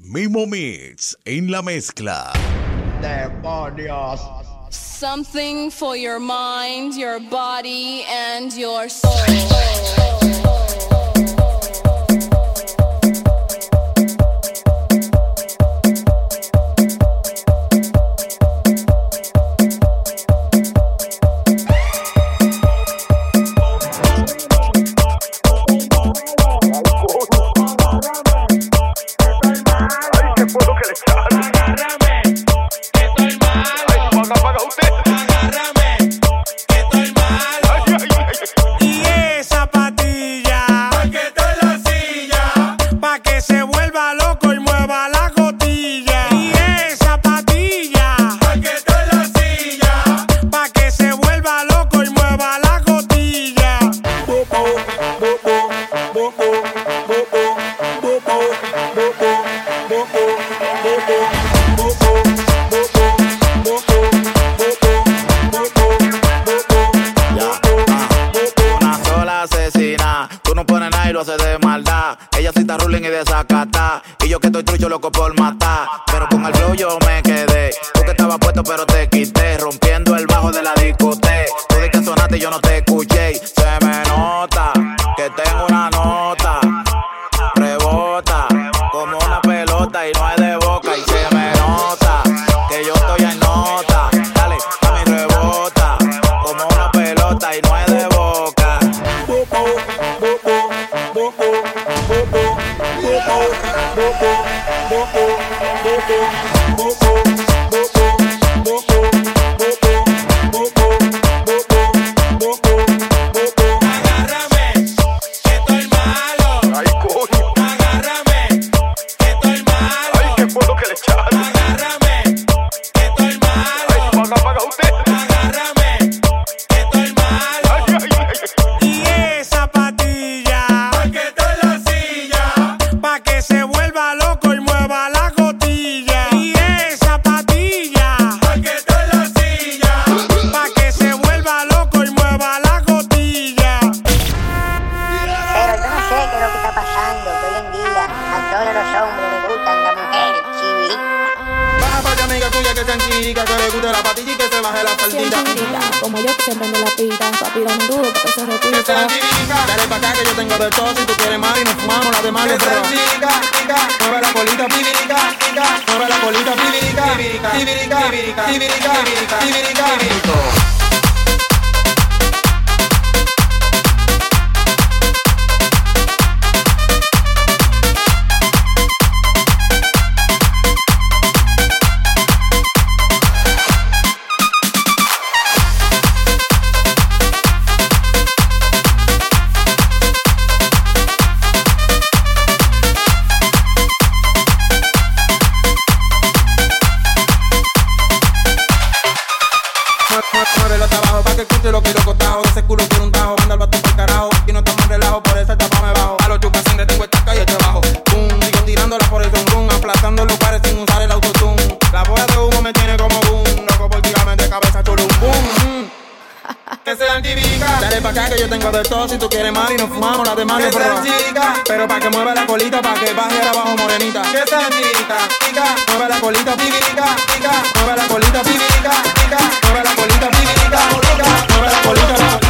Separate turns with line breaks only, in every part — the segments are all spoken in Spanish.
Mimo Meets en la mezcla.
Demonios.
Something for your mind, your body and your soul.
Ah. Una sola asesina, tú no pones nada y lo haces de maldad. Ella cita ruling y desacatá. Y yo que estoy trucho loco por matar. Pero con el blow yo me quedé. Tú que estabas puesto, pero te quité. Rompiendo el bajo de la discute. Tu dije que sonaste y yo no te escuché.
le
la
patilla y
que
se baje la faldita.
Como yo que siempre ando la pita, papi dame duro porque se repita.
Dale pa' acá que yo tengo de todo, si tú quieres más y nos fumamos la de. Mueve la colita, mueve la colita, que sean típicas. Dale pa' acá que yo tengo de todo. Si tú quieres más y nos fumamos las demás. Que sean chicas. Pero pa' que mueva la colita, pa' que baje abajo morenita. Que sean chicas, chicas. Mueve la colita, típica, chica. Mueve la colita, típica, chica. Mueve la colita, típica, chica. Mueve la colita,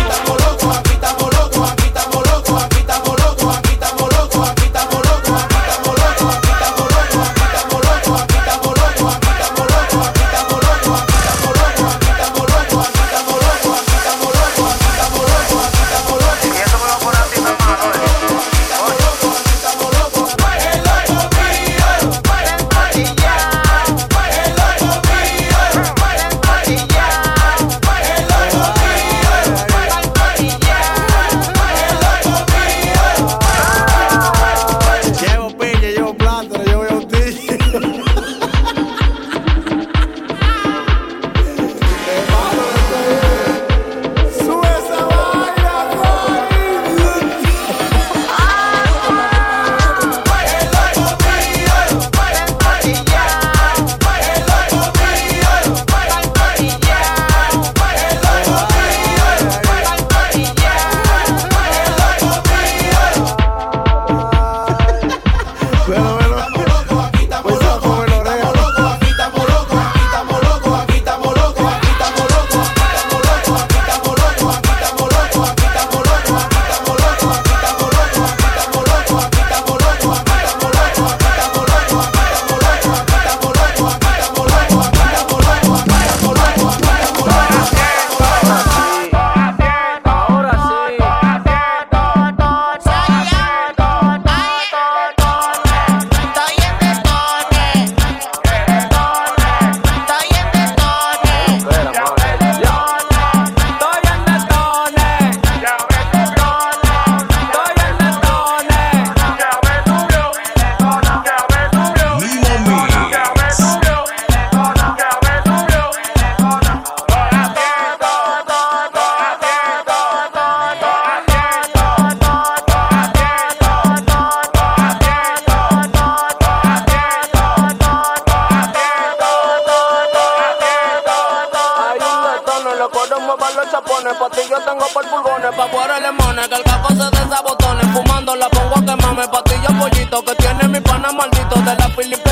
la
pongo a quemarme. Patillas, pollito que tiene mi pana maldito de la Filipinas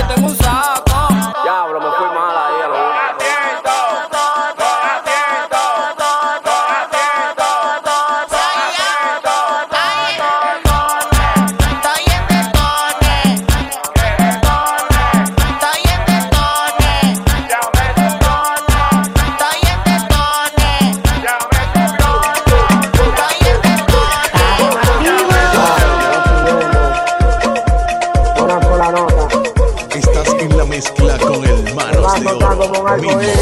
gargoyles.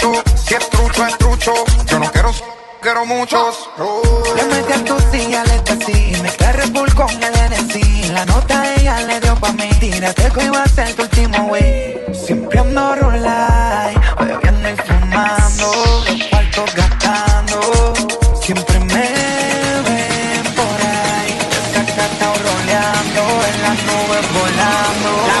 Si es trucho, es trucho. Yo no quiero, quiero muchos.
Le metí a tu silla, le así y mezclé Red Bull con el NC. La nota ella le dio pa' mí. Tírate que iba a ser tu último wey. Siempre ando rulay, bebiendo y fumando, los cuartos gastando. Siempre me ven por ahí, descacatao roleando, en las nubes volando.
La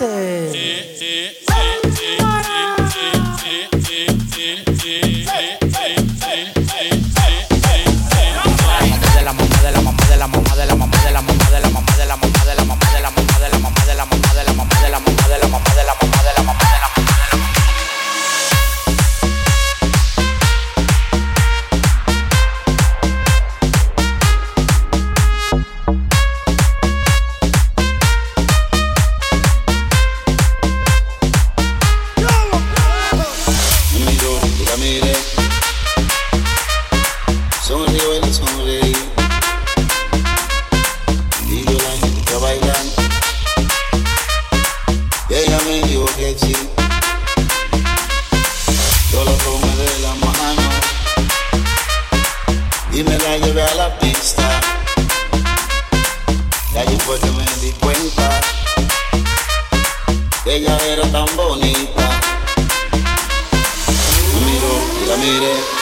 Este.
Tan bonita. Y la miré